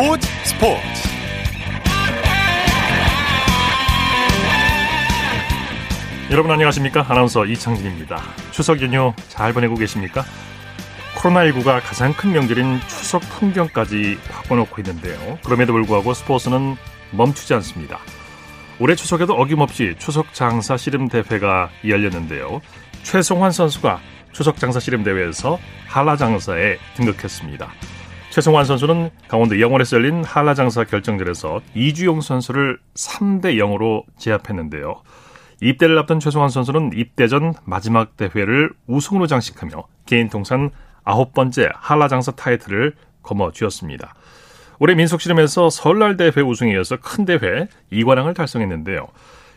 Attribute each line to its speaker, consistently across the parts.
Speaker 1: 스포츠 스포츠. 여러분 안녕하십니까? 아나운서 이창진입니다. 추석 연휴 잘 보내고 계십니까? 코로나19가 가장 큰 명절인 추석 풍경까지 바꿔놓고 있는데요. 그럼에도 불구하고 스포츠는 멈추지 않습니다. 올해 추석에도 어김없이 추석 장사 씨름 대회가 열렸는데요. 최송환 선수가 추석 장사 씨름 대회에서 한라 장사에 등극했습니다. 최송환 선수는 강원도 영월에서 열린 한라 장사 결정전에서 이주용 선수를 3대 0으로 제압했는데요. 입대를 앞둔 최송환 선수는 입대 전 마지막 대회를 우승으로 장식하며 개인 통산 아홉 번째 한라 장사 타이틀을 거머쥐었습니다. 올해 민속씨름에서 설날 대회 우승에 이어서 큰 대회 2관왕을 달성했는데요.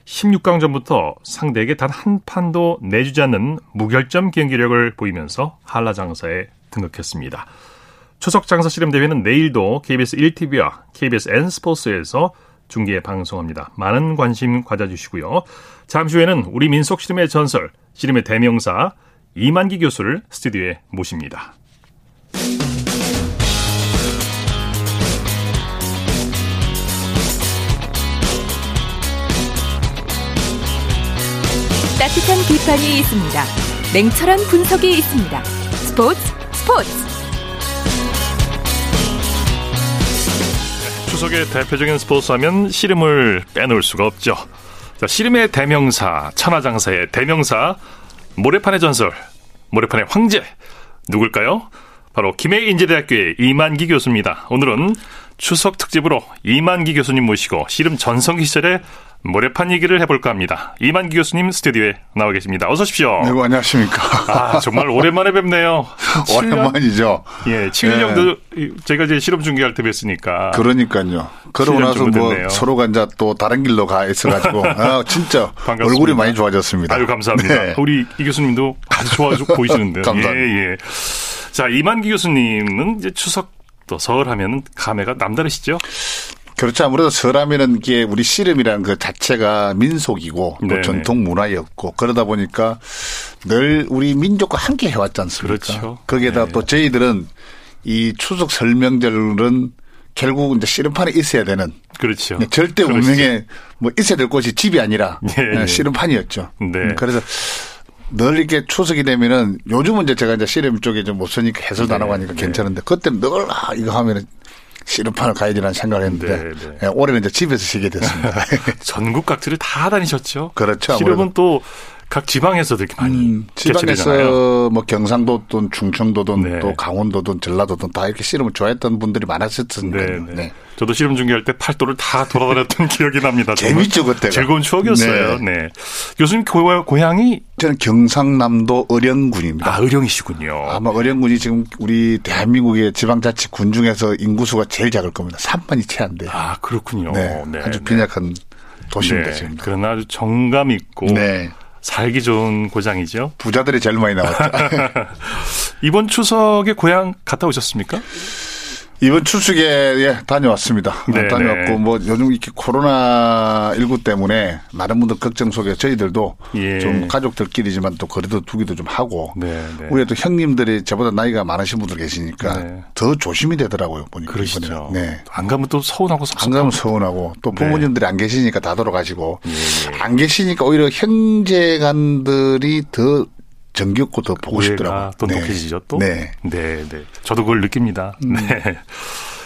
Speaker 1: 16강 전부터 상대에게 단 한 판도 내주지 않는 무결점 경기력을 보이면서 한라장사에 등극했습니다. 추석 장사 씨름 대회는 내일도 KBS 1TV와 KBS N스포츠에서 중계 방송합니다. 많은 관심 가져주시고요. 잠시 후에는 우리 민속 씨름의 전설, 씨름의 대명사 이만기 교수를 스튜디오에 모십니다.
Speaker 2: 따뜻한 비판이 있습니다. 냉철한 분석이 있습니다. 스포츠 스포츠
Speaker 1: 추석의 대표적인 스포츠 하면 씨름을 빼놓을 수가 없죠. 자, 씨름의 대명사, 천하장사의 대명사, 모래판의 전설, 모래판의 황제, 누굴까요? 바로 김해인제대학교의 이만기 교수입니다. 오늘은 추석 특집으로 이만기 교수님 모시고 씨름 전성기 시절의 모래판 얘기를 해볼까 합니다. 이만기 교수님 스튜디오에 나와 계십니다. 어서 오십시오.
Speaker 3: 네, 안녕하십니까.
Speaker 1: 아, 정말 오랜만에 뵙네요.
Speaker 3: 오랜만이죠.
Speaker 1: 예, 7년 정도 네. 제가 이제 실험 중계할 때 뵀으니까.
Speaker 3: 그러니까요. 그러고 나서 뭐 서로가 이제 또 다른 길로 가 있어가지고 아, 진짜 반갑습니다. 얼굴이 많이 좋아졌습니다.
Speaker 1: 아유, 감사합니다. 네. 우리 이 교수님도 아주 좋아 보이시는데요.
Speaker 3: 감사합니다.
Speaker 1: 예, 예. 자, 이만기 교수님은 이제 추석 또설 하면은 감회가 남다르시죠?
Speaker 3: 그렇죠. 아무래도 설하면은 이게 우리 씨름이라는 그 자체가 민속이고 또 네네. 전통 문화였고 그러다 보니까 늘 우리 민족과 함께 해왔지 않습니까?
Speaker 1: 그렇죠.
Speaker 3: 거기에다 네. 또 저희들은 이 추석 설명절은 결국 이제 씨름판에 있어야 되는.
Speaker 1: 그렇죠.
Speaker 3: 절대 운명에 뭐 있어야 될 곳이 집이 아니라 네. 씨름판이었죠. 네. 음, 그래서 늘 이렇게 추석이 되면은 요즘은 이제 제가 이제 씨름 쪽에 좀못 쓰니까 해설도 안 하고 하니까 네. 괜찮은데 그때는 늘 아, 이거 하면은 씨름판을 가야지라는 생각을 했는데 네, 네. 예, 올해는 이제 집에서 쉬게 됐습니다.
Speaker 1: 전국 각지를 다 다니셨죠?
Speaker 3: 그렇죠.
Speaker 1: 씨름은 또 각 지방에서도 이렇게 많이 음,
Speaker 3: 지방에서 뭐 경상도든 충청도든 네. 또 강원도든 전라도든 다 이렇게 씨름을 좋아했던 분들이 많았었으니까요. 네, 네.
Speaker 1: 네. 저도 씨름 중계할 때 팔도를 다 돌아다녔던 기억이 납니다.
Speaker 3: 재밌죠 그때
Speaker 1: 즐거운 추억이었어요. 네. 네. 교수님 고 향이
Speaker 3: 저는 경상남도 의령군입니다.
Speaker 1: 아 의령이시군요.
Speaker 3: 아마 의령군이 지금 우리 대한민국의 지방자치군 중에서 인구수가 제일 작을 겁니다. 3만이 채 안 돼요.
Speaker 1: 아 그렇군요.
Speaker 3: 네. 네. 아주 빈약한 도시입니다. 네. 지금.
Speaker 1: 그러나 아주 정감 있고 네. 살기 좋은 고장이죠.
Speaker 3: 부자들이 제일 많이 나왔죠.
Speaker 1: 이번 추석에 고향 갔다 오셨습니까?
Speaker 3: 이번 추석에 예, 다녀왔습니다. 네 다녀왔고 네. 뭐 요즘 이렇게 코로나 19 때문에 많은 분들 걱정 속에 저희들도 예. 좀 가족들끼리지만 또 거리도 두기도 좀 하고 네네. 네. 우리 또 형님들이 저보다 나이가 많으신 분들 계시니까 네. 더 조심이 되더라고요 보니까
Speaker 1: 그러시죠. 네. 안 가면 또 서운하고
Speaker 3: 안 가면 서운하고 또 네. 부모님들이 네. 안 계시니까 다 돌아가시고 예, 예. 안 계시니까 오히려 형제간들이 더 정겹고 더 보고 싶더라고요.
Speaker 1: 또 네. 높여지죠, 또? 네. 네, 네. 저도 그걸 느낍니다. 음. 네.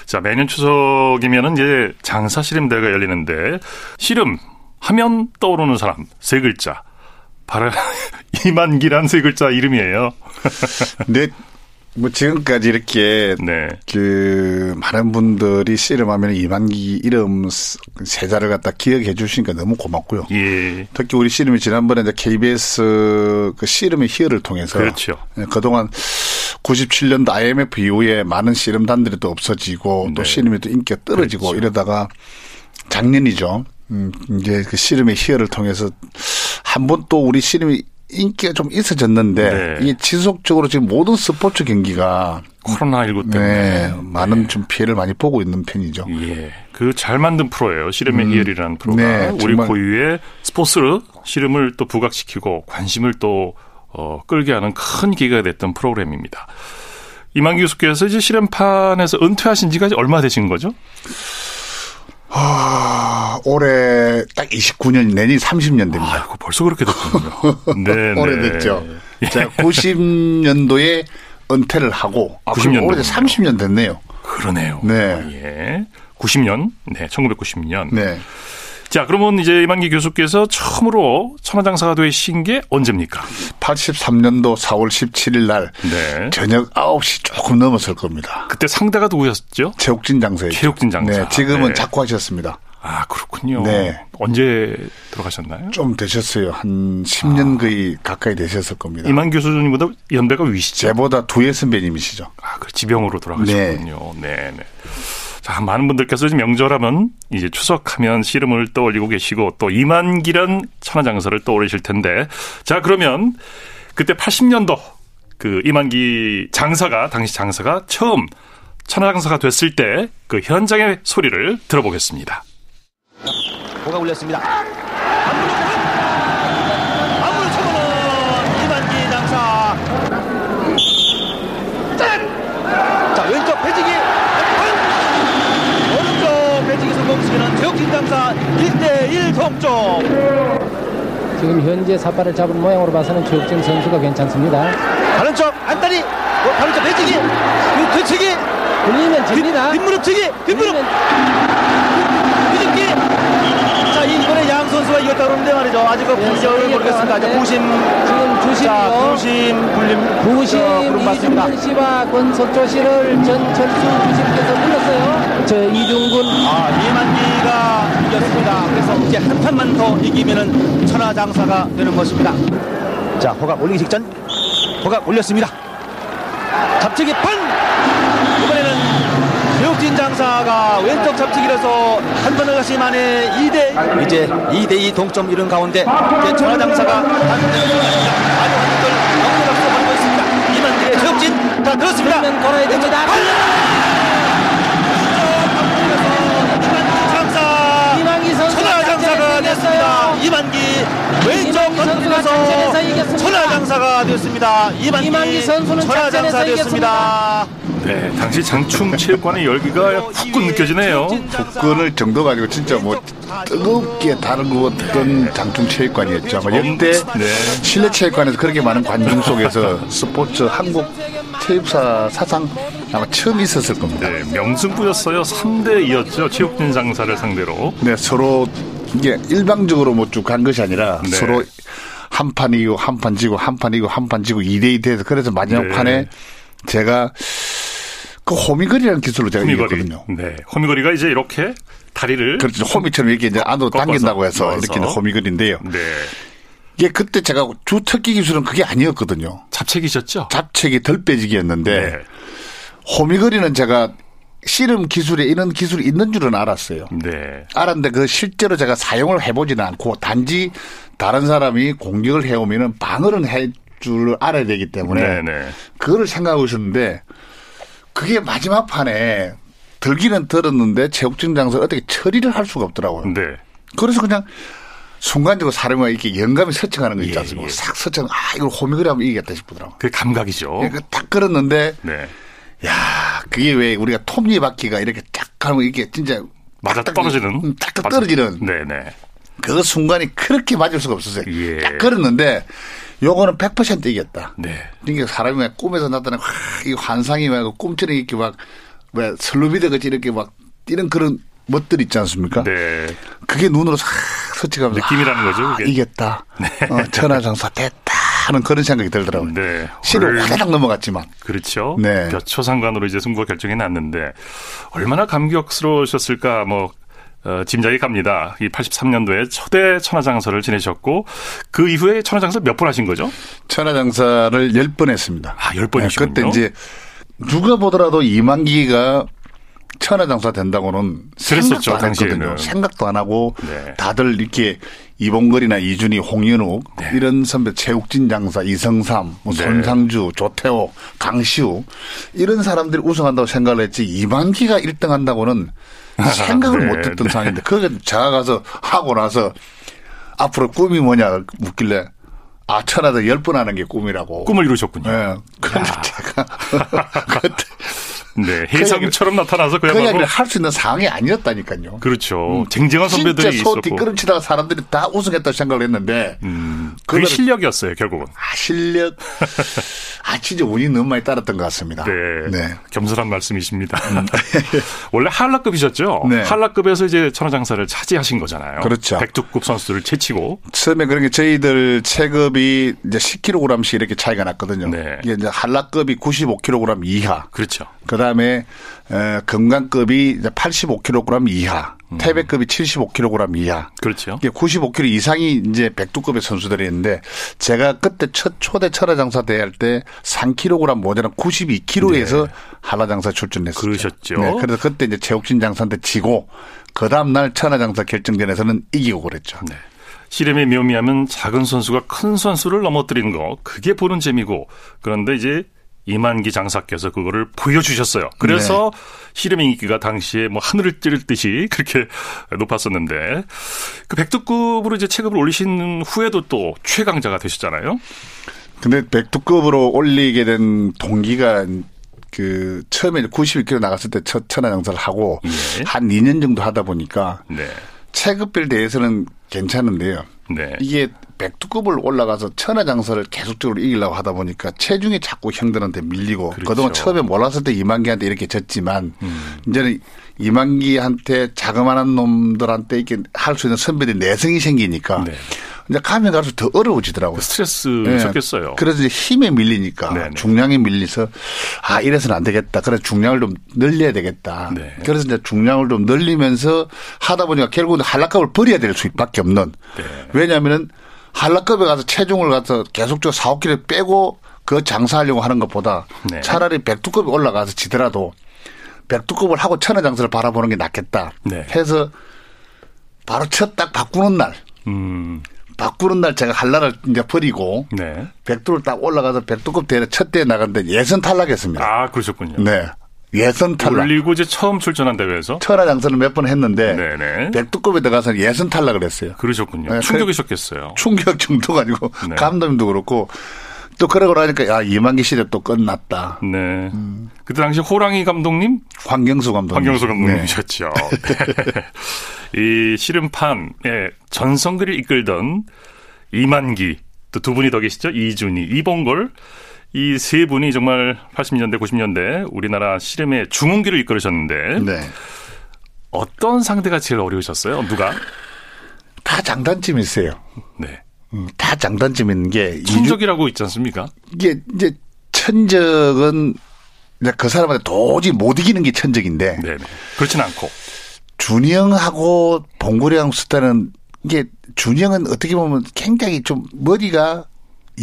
Speaker 1: 자, 매년 추석이면은 이제 장사 씨름대회가 열리는데, 씨름 하면 떠오르는 사람, 세 글자. 바로 이만기란 세 글자 이름이에요.
Speaker 3: 네, 뭐 지금까지 이렇게 네. 그 많은 분들이 씨름하면 이만기 이름 세자를 갖다 기억해 주시니까 너무 고맙고요. 예. 특히 우리 씨름이 지난번에 이제 KBS 그 씨름의 희열을 통해서
Speaker 1: 그렇죠.
Speaker 3: 예, 그동안 97년도 IMF 이후에 많은 씨름단들이 또 없어지고 네. 또 씨름이 또 인기가 떨어지고 그렇죠. 이러다가 작년이죠. 음, 이제 그 씨름의 희열을 통해서 한 번 또 우리 씨름이 인기가 좀 있어졌는데 네. 이게 지속적으로 지금 모든 스포츠 경기가
Speaker 1: 코로나19 때문에
Speaker 3: 네, 많은 네. 좀 피해를 많이 보고 있는 편이죠.
Speaker 1: 예. 그 잘 만든 프로예요. 씨름의 음. 희열이라는 프로가 네, 우리 고유의 스포츠를 씨름을 또 부각시키고 관심을 또 어, 끌게 하는 큰 기회가 됐던 프로그램입니다. 이만기 교수께서 이제 실험판에서 은퇴하신 지가 얼마 되신 거죠?
Speaker 3: 아, 올해 딱 29년, 내년 30년 됩니다.
Speaker 1: 아이고, 벌써 그렇게 됐군요. 네,
Speaker 3: 오래됐죠. 예. 제가 90년도에 은퇴를 하고, 아, 90년 올해 30년 됐네요.
Speaker 1: 그러네요.
Speaker 3: 네.
Speaker 1: 예. 90년, 네, 1990년.
Speaker 3: 네.
Speaker 1: 자, 그러면 이제 이만기 교수께서 처음으로 천하장사가 되신 게 언제입니까?
Speaker 3: 83년도 4월 17일 날
Speaker 1: 네.
Speaker 3: 저녁 9시 조금 넘었을 겁니다.
Speaker 1: 그때 상대가 누구였죠?
Speaker 3: 최욱진 장사였죠.
Speaker 1: 최욱진 장사.
Speaker 3: 네, 지금은
Speaker 1: 네.
Speaker 3: 작고하셨습니다.
Speaker 1: 아, 그렇군요.
Speaker 3: 네.
Speaker 1: 언제 들어가셨나요?
Speaker 3: 좀 되셨어요. 한 10년 거의 가까이 되셨을 겁니다.
Speaker 1: 이만 교수님보다 연배가 위시죠?
Speaker 3: 제보다 두예 선배님이시죠.
Speaker 1: 아, 그 지병으로 돌아가셨군요. 네, 네. 자, 많은 분들께서 명절하면 이제 추석하면 씨름을 떠올리고 계시고 또 이만기란 천하장사를 떠올리실 텐데 자, 그러면 그때 80년도 그 이만기 장사가 당시 장사가 처음 천하장사가 됐을 때 그 현장의 소리를 들어보겠습니다.
Speaker 4: 뭐가 울렸습니다. 안무를 쳐보는 이만기 장사. 자 왼쪽 배지기 오른쪽 배지기 성공시키는 최욱진 장사 1대1 동점.
Speaker 5: 지금 현재 삿발을 잡은 모양으로 봐서는 최욱진 선수가 괜찮습니다.
Speaker 4: 다른 쪽 안다리 어, 다른 쪽 배지기 그 뒤치기
Speaker 5: 집니다.
Speaker 4: 뒷무릎 치기 뒷무릎
Speaker 5: 불리면
Speaker 4: 뒤집기 자 이번에 양 선수가 이겼다 그러는데 말이죠 아직 그
Speaker 5: 예,
Speaker 4: 모르겠습니다 자,
Speaker 5: 예.
Speaker 4: 부심
Speaker 5: 지금
Speaker 4: 자
Speaker 5: 주심이요.
Speaker 4: 부심 불림
Speaker 5: 부심
Speaker 4: 어,
Speaker 5: 이중근 씨와 권석조 씨를 전철수 주심께서 불렀어요. 저 이중근
Speaker 4: 아 이만기가 이겼습니다. 그래서 이제 한 판만 더 이기면은 천하장사가 되는 것입니다. 자 호각 올리기 직전 호각 올렸습니다. 잡치기 판! 이번에는 배욱진 장사가 왼쪽 잡치기라서 한 번을 가시 만에 2대 이제 2대2 동점 이른 가운데 이제 천하장사가 들어갑니다. 아주 한들 박수 받고 있습니다. 이만기의 배욱진 자 들었습니다.
Speaker 5: 걸어야 됩니다. 이만기
Speaker 4: 왼쪽 건너서. 천하장사가 됐습니다. 이만기,
Speaker 5: 이만기 선수는
Speaker 4: 천하장사 됐습니다.
Speaker 1: 네, 당시 장충 체육관의 열기가 확고 느껴지네요.
Speaker 3: 복근을 정도 가지고 진짜 뭐 뜨겁게 다루었던 장충 체육관이었죠. 아마 역대
Speaker 1: 네.
Speaker 3: 실내 체육관에서 그렇게 많은 관중 속에서 스포츠 한국 체육사 사상 아마 처음 있었을 겁니다.
Speaker 1: 네, 명승부였어요. 3대 2였죠. 체육진 장사를 상대로.
Speaker 3: 네, 서로 이게 일방적으로 뭐 쭉 간 것이 아니라
Speaker 1: 네.
Speaker 3: 서로 한 판 이고 한 판 지고 한 판 이고 한 판 지고 2대2 돼서 그래서 마지막
Speaker 1: 네.
Speaker 3: 판에 제가 그 호미거리라는 기술로 제가
Speaker 1: 호미거리.
Speaker 3: 이겼거든요.
Speaker 1: 네. 호미거리가 이제 이렇게 다리를
Speaker 3: 그렇죠. 호미처럼 이렇게 이제 안으로
Speaker 1: 꺾어서
Speaker 3: 당긴다고 해서. 이렇게 호미거리인데요.
Speaker 1: 네.
Speaker 3: 이게 그때 제가 주특기 기술은 그게 아니었거든요.
Speaker 1: 잡채기셨죠?
Speaker 3: 잡채기 덜 빼지기였는데
Speaker 1: 네.
Speaker 3: 호미거리는 제가 씨름 기술에 이런 기술이 있는 줄은 알았어요.
Speaker 1: 네.
Speaker 3: 알았는데 그 실제로 제가 사용을 해보지는 않고 단지 다른 사람이 공격을 해오면은 방어를 할 줄 알아야 되기 때문에
Speaker 1: 네, 네.
Speaker 3: 그거를 생각하고 있었는데 그게 마지막 판에 들기는 들었는데 체육증 장소를 어떻게 처리를 할 수가 없더라고요.
Speaker 1: 네.
Speaker 3: 그래서 그냥 순간적으로 사람이 이렇게 영감이 서칭하는 거 있지
Speaker 1: 예,
Speaker 3: 않습니까?
Speaker 1: 예.
Speaker 3: 싹 서칭, 아, 이걸 호미거리 하면 이기겠다 싶더라고요.
Speaker 1: 그 감각이죠.
Speaker 3: 그러니까 딱 끌었는데,
Speaker 1: 네.
Speaker 3: 야 그게 왜 우리가 톱니바퀴가 이렇게 쫙 하면 이게 진짜
Speaker 1: 맞아
Speaker 3: 딱딱
Speaker 1: 떨어지는.
Speaker 3: 음, 딱딱
Speaker 1: 맞아.
Speaker 3: 떨어지는
Speaker 1: 네, 네.
Speaker 3: 그 순간이 그렇게 맞을 수가 없었어요.
Speaker 1: 예.
Speaker 3: 딱 걸었는데 요거는 100% 이겼다.
Speaker 1: 네.
Speaker 3: 그러니까 사람이 막 꿈에서 나타나는 와, 이 환상이 막 꿈처럼 이렇게 막왜 슬루비드 같이 이렇게 막 이런 그런 멋들 있지 않습니까?
Speaker 1: 네.
Speaker 3: 그게 눈으로 싹 스치가면서
Speaker 1: 느낌이라는 거죠,
Speaker 3: 아,
Speaker 1: 그게. 네.
Speaker 3: 이겼다. 어, 천하장사 됐다 하는 그런 생각이 들더라고요.
Speaker 1: 네. 오늘-
Speaker 3: 화다닥 넘어갔지만
Speaker 1: 그렇죠.
Speaker 3: 네.
Speaker 1: 몇 초 상관으로 이제 승부가 결정이 났는데 얼마나 감격스러우셨을까 뭐 어, 짐작이 갑니다. 이 83년도에 초대 천하장사를 지내셨고 그 이후에 천하장사 몇 번 하신 거죠?
Speaker 3: 천하장사를 10번 했습니다.
Speaker 1: 아, 10번이시군요.
Speaker 3: 그때 이제 누가 보더라도 이만기가 천하장사 된다고는
Speaker 1: 그랬었죠,
Speaker 3: 생각도 안
Speaker 1: 당시에는.
Speaker 3: 했거든요. 생각도 안 하고
Speaker 1: 네.
Speaker 3: 다들 이렇게 이봉걸이나 이준희, 홍윤욱 이런 선배 최욱진 장사, 이성삼, 뭐
Speaker 1: 네.
Speaker 3: 손상주, 조태호, 강시우 이런 사람들이 우승한다고 생각을 했지 이만기가 1등 한다고는 생각을
Speaker 1: 네,
Speaker 3: 못했던
Speaker 1: 네.
Speaker 3: 상황인데 그게 제가 가서 하고 나서 앞으로 꿈이 뭐냐 묻길래 아, 천하다 열 번 하는 게 꿈이라고.
Speaker 1: 꿈을 이루셨군요.
Speaker 3: 예. 그런데 제가 그때
Speaker 1: 네, 해성처럼 나타나서
Speaker 3: 그
Speaker 1: 그야말로
Speaker 3: 이야기를 할수 있는 상황이 아니었다니까요.
Speaker 1: 그렇죠. 쟁쟁한 선배들이
Speaker 3: 진짜 소. 뒷걸음치다가 사람들이 다 우승했다고 생각을 했는데
Speaker 1: 음, 그게 실력이었어요, 결국은.
Speaker 3: 아, 실력 아 진짜 운이 너무 많이 따랐던 것 같습니다.
Speaker 1: 네. 겸손한 말씀이십니다.
Speaker 3: 음.
Speaker 1: 원래 한라급이셨죠?
Speaker 3: 네.
Speaker 1: 한라급에서 이제 천하장사를 차지하신 거잖아요.
Speaker 3: 그렇죠.
Speaker 1: 백두급 선수들을 제치고.
Speaker 3: 처음에 그런 게 저희들 체급이 이제 10kg씩 이렇게 차이가 났거든요.
Speaker 1: 네.
Speaker 3: 이게 이제 한라급이 95kg 이하.
Speaker 1: 그렇죠.
Speaker 3: 그 다음 에 어, 건강급이 이제 85kg 이하,
Speaker 1: 음.
Speaker 3: 태백급이 75kg 이하.
Speaker 1: 그렇죠.
Speaker 3: 이게 95kg 이상이 이제 백두급의 선수들이었는데 제가 그때 첫 초대 천하장사 대회 할 때 3kg 모자란 92kg에서 한라장사 출전했었죠.
Speaker 1: 네. 그러셨죠.
Speaker 3: 네, 그래서 그때 이제 최욱진 장사한테 지고 그 다음 날 천하장사 결정전에서는 이기고 그랬죠.
Speaker 1: 네. 씨름의 묘미하면 작은 선수가 큰 선수를 넘어뜨리는 거 그게 보는 재미고 그런데 이제 이만기 장사께서 그거를 보여주셨어요. 그래서
Speaker 3: 네.
Speaker 1: 씨름의 인기가 당시에 뭐 하늘을 찌를 듯이 그렇게 높았었는데 그 백두급으로 이제 체급을 올리신 후에도 또 최강자가 되셨잖아요.
Speaker 3: 근데 백두급으로 올리게 된 동기가 그 처음에 92kg 나갔을 때 첫 천하장사를 하고
Speaker 1: 예.
Speaker 3: 한 2년 정도 하다 보니까
Speaker 1: 네.
Speaker 3: 체급별 대회에서는 괜찮은데요.
Speaker 1: 네.
Speaker 3: 이게 백두급을 올라가서 천하장사를 계속적으로 이기려고 하다 보니까 체중이 자꾸 형들한테 밀리고
Speaker 1: 그렇죠. 음.
Speaker 3: 그동안 처음에 몰랐을 때 이만기한테 이렇게 졌지만 이제는 이만기한테 자그마한 놈들한테 이렇게 할 수 있는 선배들이 내성이 생기니까
Speaker 1: 네.
Speaker 3: 이제 가면 갈수록 더 어려워지더라고요.
Speaker 1: 스트레스셨겠어요.
Speaker 3: 예. 그래서 이제 힘에 밀리니까
Speaker 1: 네네.
Speaker 3: 중량에 밀려서 아 이래서는 안 되겠다. 그래서 중량을 좀 늘려야 되겠다.
Speaker 1: 네.
Speaker 3: 그래서 이제 중량을 좀 늘리면서 하다 보니까 결국은 한라급을 버려야 될 수밖에 없는.
Speaker 1: 네.
Speaker 3: 왜냐하면은 한라급에 가서 체중을 가서 계속적으로 4, 5kg 빼고 그 장사하려고 하는 것보다
Speaker 1: 네.
Speaker 3: 차라리 백두급에 올라가서 지더라도 백두급을 하고 천하장사를 바라보는 게 낫겠다.
Speaker 1: 네.
Speaker 3: 해서 바로 첫 딱 바꾸는 날,
Speaker 1: 음.
Speaker 3: 바꾸는 날 제가 한라를 이제 버리고
Speaker 1: 네.
Speaker 3: 백두를 딱 올라가서 백두급 대회 첫 대회 나갔는데 예선 탈락했습니다.
Speaker 1: 아, 그러셨군요.
Speaker 3: 네. 예선 탈락.
Speaker 1: 올리고 이제 처음 출전한 대회에서
Speaker 3: 천하 장사를 몇 번 했는데
Speaker 1: 네네.
Speaker 3: 백두급에 들어가서 예선 탈락을 했어요.
Speaker 1: 그러셨군요.
Speaker 3: 네,
Speaker 1: 충격이셨겠어요.
Speaker 3: 충격 정도가 아니고
Speaker 1: 네.
Speaker 3: 감독님도 그렇고 또 그러고 나니까 야 이만기 시대 또 끝났다.
Speaker 1: 네.
Speaker 3: 음.
Speaker 1: 그때 당시 호랑이 감독님,
Speaker 3: 황경수 감독님.
Speaker 1: 황경수
Speaker 3: 네.
Speaker 1: 감독님이셨죠. 네. 이 씨름판의 전성기를 이끌던 이만기, 또 두 분이 더 계시죠. 이준희, 이봉걸. 이 세 분이 정말 80년대, 90년대 우리나라 씨름의 중흥기를 이끌으셨는데
Speaker 3: 네.
Speaker 1: 어떤 상대가 제일 어려우셨어요? 누가?
Speaker 3: 다 장단점이 있어요.
Speaker 1: 네.
Speaker 3: 음, 다 장단점 있는 게
Speaker 1: 천적이라고 있지 않습니까?
Speaker 3: 이게 이제 천적은 이제 그 사람한테 도저히 못 이기는 게 천적인데
Speaker 1: 네. 그렇진 않고.
Speaker 3: 준영하고 봉구령 스타는 이게 준영은 어떻게 보면 굉장히 좀 머리가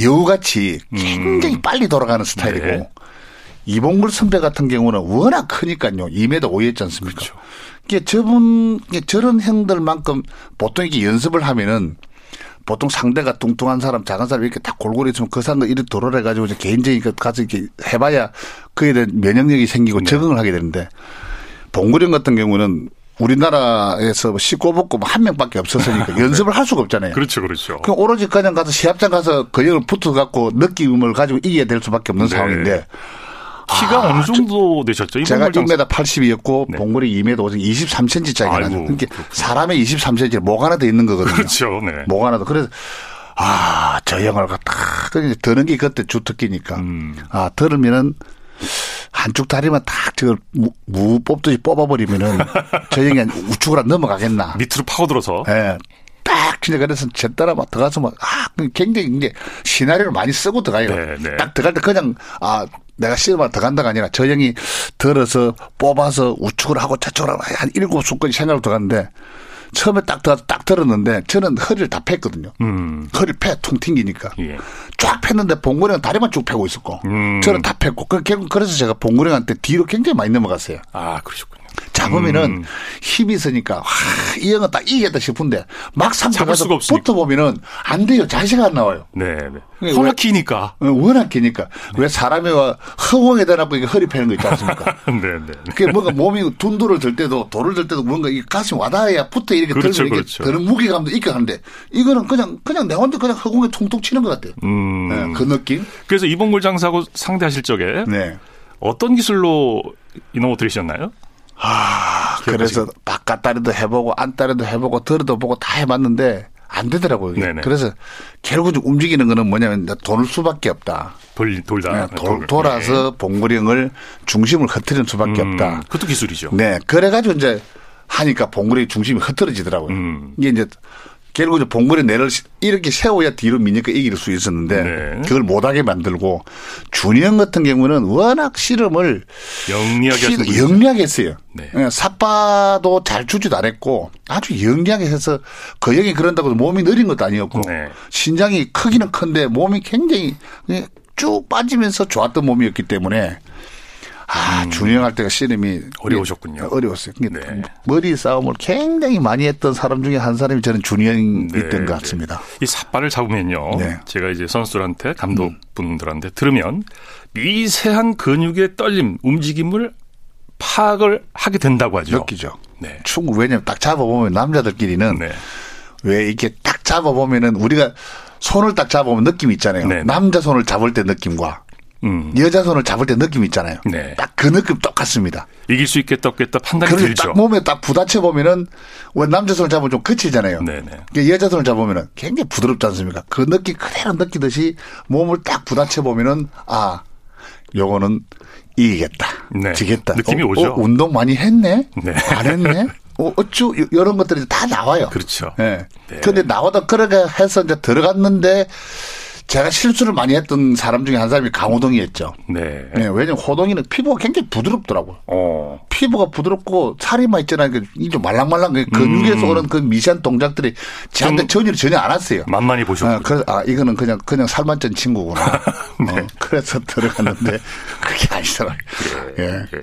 Speaker 3: 여우같이 굉장히 빨리 돌아가는 스타일이고
Speaker 1: 음. 네.
Speaker 3: 이봉글 선배 같은 경우는 워낙 크니까요. 2m 5였지 않습니까?
Speaker 1: 그렇죠.
Speaker 3: 이게 저분 저런 형들만큼 보통 이렇게 연습을 하면은 보통 상대가 뚱뚱한 사람, 작은 사람 이렇게 딱 골고루 있으면 그 사람도 이렇게 돌아가지고 이제 개인적인 것 가서 이렇게 해봐야 그에 대한 면역력이 생기고
Speaker 1: 네.
Speaker 3: 적응을 하게 되는데 봉구령 같은 경우는 우리나라에서 뭐 씻고 벗고 뭐한 명밖에 없었으니까 연습을 할 수가 없잖아요.
Speaker 1: 그렇죠, 그렇죠.
Speaker 3: 그럼 오로지 그냥 가서 시합장 가서 근육을 붙어갖고 느낌을 가지고 이겨야 될 수밖에 없는
Speaker 1: 네.
Speaker 3: 상황인데
Speaker 1: 키가
Speaker 3: 아,
Speaker 1: 어느 정도 되셨죠?
Speaker 3: 제가
Speaker 1: 이봉걸 장사?
Speaker 3: 1m 80이었고
Speaker 1: 네.
Speaker 3: 봉골이 2m 50, 23cm 차이가 나죠. 그러니까
Speaker 1: 그렇구나.
Speaker 3: 사람의 23cm 목 하나 더 있는 거거든요.
Speaker 1: 그렇죠, 네.
Speaker 3: 목 하나 더. 그래서 아, 저 형을 갖다 드는 게 그때 주특기니까.
Speaker 1: 음.
Speaker 3: 아, 들으면은 한쪽 다리만 딱 저걸 무, 무 뽑듯이 뽑아버리면은 저 형이 한 우측으로 넘어가겠나.
Speaker 1: 밑으로 파고들어서
Speaker 3: 예. 딱 진짜 그래서 제 따라 막 들어가서 막 아, 굉장히 이게 시나리오를 많이 쓰고 들어가요.
Speaker 1: 네, 네.
Speaker 3: 딱 들어갈 때 그냥 아 내가 씨름만 들어간다가 아니라 저 형이 들어서 뽑아서 우측으로 하고 저쪽으로 하고 한 일곱 수까지 생각을 들어갔는데 처음에 딱 딱 들었는데 저는 허리를 다 팼거든요.
Speaker 1: 음.
Speaker 3: 허리를 패퉁 튕기니까.
Speaker 1: 예.
Speaker 3: 쫙 팼는데 봉구령은 다리만 쭉 패고 있었고
Speaker 1: 음.
Speaker 3: 저는 다 팼고 그- 결국 그래서 제가 봉구령한테 뒤로 굉장히 많이 넘어갔어요.
Speaker 1: 아, 그러셨군요.
Speaker 3: 잡으면은
Speaker 1: 음.
Speaker 3: 힘이 있으니까 와, 이 형은 딱 이기겠다 싶은데 막상 들어가서
Speaker 1: 없으니까.
Speaker 3: 붙어 보면은 안 돼요. 자세가 안 나와요.
Speaker 1: 네, 네.
Speaker 3: 왜-
Speaker 1: 워낙 기니까.
Speaker 3: 어, 워낙 기니까. 왜 사람이 와 허공에 대놓고 이게 허리 패는 거 있지 않습니까?
Speaker 1: 네, 네.
Speaker 3: 그게 뭔가 몸이 둔도를 들 때도 돌을 들 때도 뭔가 이 가슴이 와닿아야 붙어 이렇게
Speaker 1: 그렇죠,
Speaker 3: 들고 이렇게
Speaker 1: 그렇죠.
Speaker 3: 드는 무게감도 있게 하는데 이거는 그냥 그냥 내 혼자 그냥 허공에 퉁퉁 치는 것 같아요.
Speaker 1: 음.
Speaker 3: 네, 그 느낌.
Speaker 1: 그래서 이봉골 장사하고 상대하실 적에
Speaker 3: 네.
Speaker 1: 어떤 기술로 이놈을 들이셨나요?
Speaker 3: 아, 그래서 바깥 다리도 해보고 안 다리도 해보고 들어도 보고 다 해봤는데 안 되더라고요.
Speaker 1: 네네.
Speaker 3: 그래서 결국 움직이는 거는 뭐냐면 돈을 수밖에 없다.
Speaker 1: 돌, 돌다.
Speaker 3: 네, 돌, 돌아서 봉구령을 중심을 흐트리는 수밖에
Speaker 1: 음,
Speaker 3: 없다.
Speaker 1: 그것도 기술이죠.
Speaker 3: 네, 그래가지고 이제 하니까 봉구리 중심이 흐트러지더라고요.
Speaker 1: 음.
Speaker 3: 이게 이제 결국 이제 봉구리 내를 이렇게 세워야 뒤로 미니까 이길 수 있었는데
Speaker 1: 네.
Speaker 3: 그걸 못하게 만들고 형 같은 경우는 워낙 씨름을
Speaker 1: 영리하게.
Speaker 3: 영리하게 했어요.
Speaker 1: 네.
Speaker 3: 예, 삿바도 잘 주지도 않았고 아주 영리하게 해서 그 형이 그런다고 몸이 느린 것도 아니었고
Speaker 1: 네.
Speaker 3: 신장이 크기는 큰데 몸이 굉장히 쭉 빠지면서 좋았던 몸이었기 때문에 아, 준영할 때가 씨름이
Speaker 1: 음. 어려우셨군요.
Speaker 3: 어려웠어요. 그게
Speaker 1: 네.
Speaker 3: 머리 싸움을 굉장히 많이 했던 사람 중에 한 사람이 저는 준영이었던
Speaker 1: 네,
Speaker 3: 것 같습니다.
Speaker 1: 이 삿발을 잡으면요.
Speaker 3: 네. 음.
Speaker 1: 제가 이제 선수들한테 감독분들한테 들으면 미세한 근육의 떨림, 움직임을 파악을 하게 된다고 하죠.
Speaker 3: 느끼죠.
Speaker 1: 네.
Speaker 3: 충분 왜냐면 딱 잡아보면 남자들끼리는
Speaker 1: 네.
Speaker 3: 왜 이렇게 딱 잡아보면은 우리가 손을 딱 잡아보면 느낌이 있잖아요.
Speaker 1: 네.
Speaker 3: 남자 손을 잡을 때 느낌과
Speaker 1: 음.
Speaker 3: 여자 손을 잡을 때 느낌이 있잖아요.
Speaker 1: 네.
Speaker 3: 딱 그 느낌 똑같습니다.
Speaker 1: 이길 수 있겠다 없겠다 판단이
Speaker 3: 그래서
Speaker 1: 들죠.
Speaker 3: 딱 몸에 딱 부딪혀 보면은 왜 남자 손을 잡으면 좀 거치잖아요.
Speaker 1: 네네.
Speaker 3: 그러니까 여자 손을 잡으면은 굉장히 부드럽지 않습니까? 그 느낌 그대로 느끼듯이 몸을 딱 부딪혀 보면은 아, 요거는 이기겠다.
Speaker 1: 네.
Speaker 3: 지겠다.
Speaker 1: 느낌이
Speaker 3: 어,
Speaker 1: 오죠.
Speaker 3: 어, 운동 많이 했네?
Speaker 1: 네.
Speaker 3: 안 했네? 어, 어쭈, 요- 이런 것들이 다 나와요.
Speaker 1: 그렇죠.
Speaker 3: 예.
Speaker 1: 네.
Speaker 3: 근데 나와도 그렇게 해서 이제 들어갔는데 제가 실수를 많이 했던 사람 중에 한 사람이 강호동이었죠.
Speaker 1: 네.
Speaker 3: 네, 왜냐면 호동이는 피부가 굉장히 부드럽더라고요.
Speaker 1: 어.
Speaker 3: 피부가 부드럽고 살이만 있잖아요. 그 이좀 말랑말랑 그 근육에서 오는 그 미세한 동작들이 저한테
Speaker 1: 음. 좀
Speaker 3: 전혀 전혀 안 왔어요.
Speaker 1: 만만히 보셨군요.
Speaker 3: 아, 그래서 아 이거는 그냥 그냥 살만 찐 친구구나.
Speaker 1: 네.
Speaker 3: 어, 그래서 들어갔는데 그게 아니더라고요. 예.
Speaker 1: 예.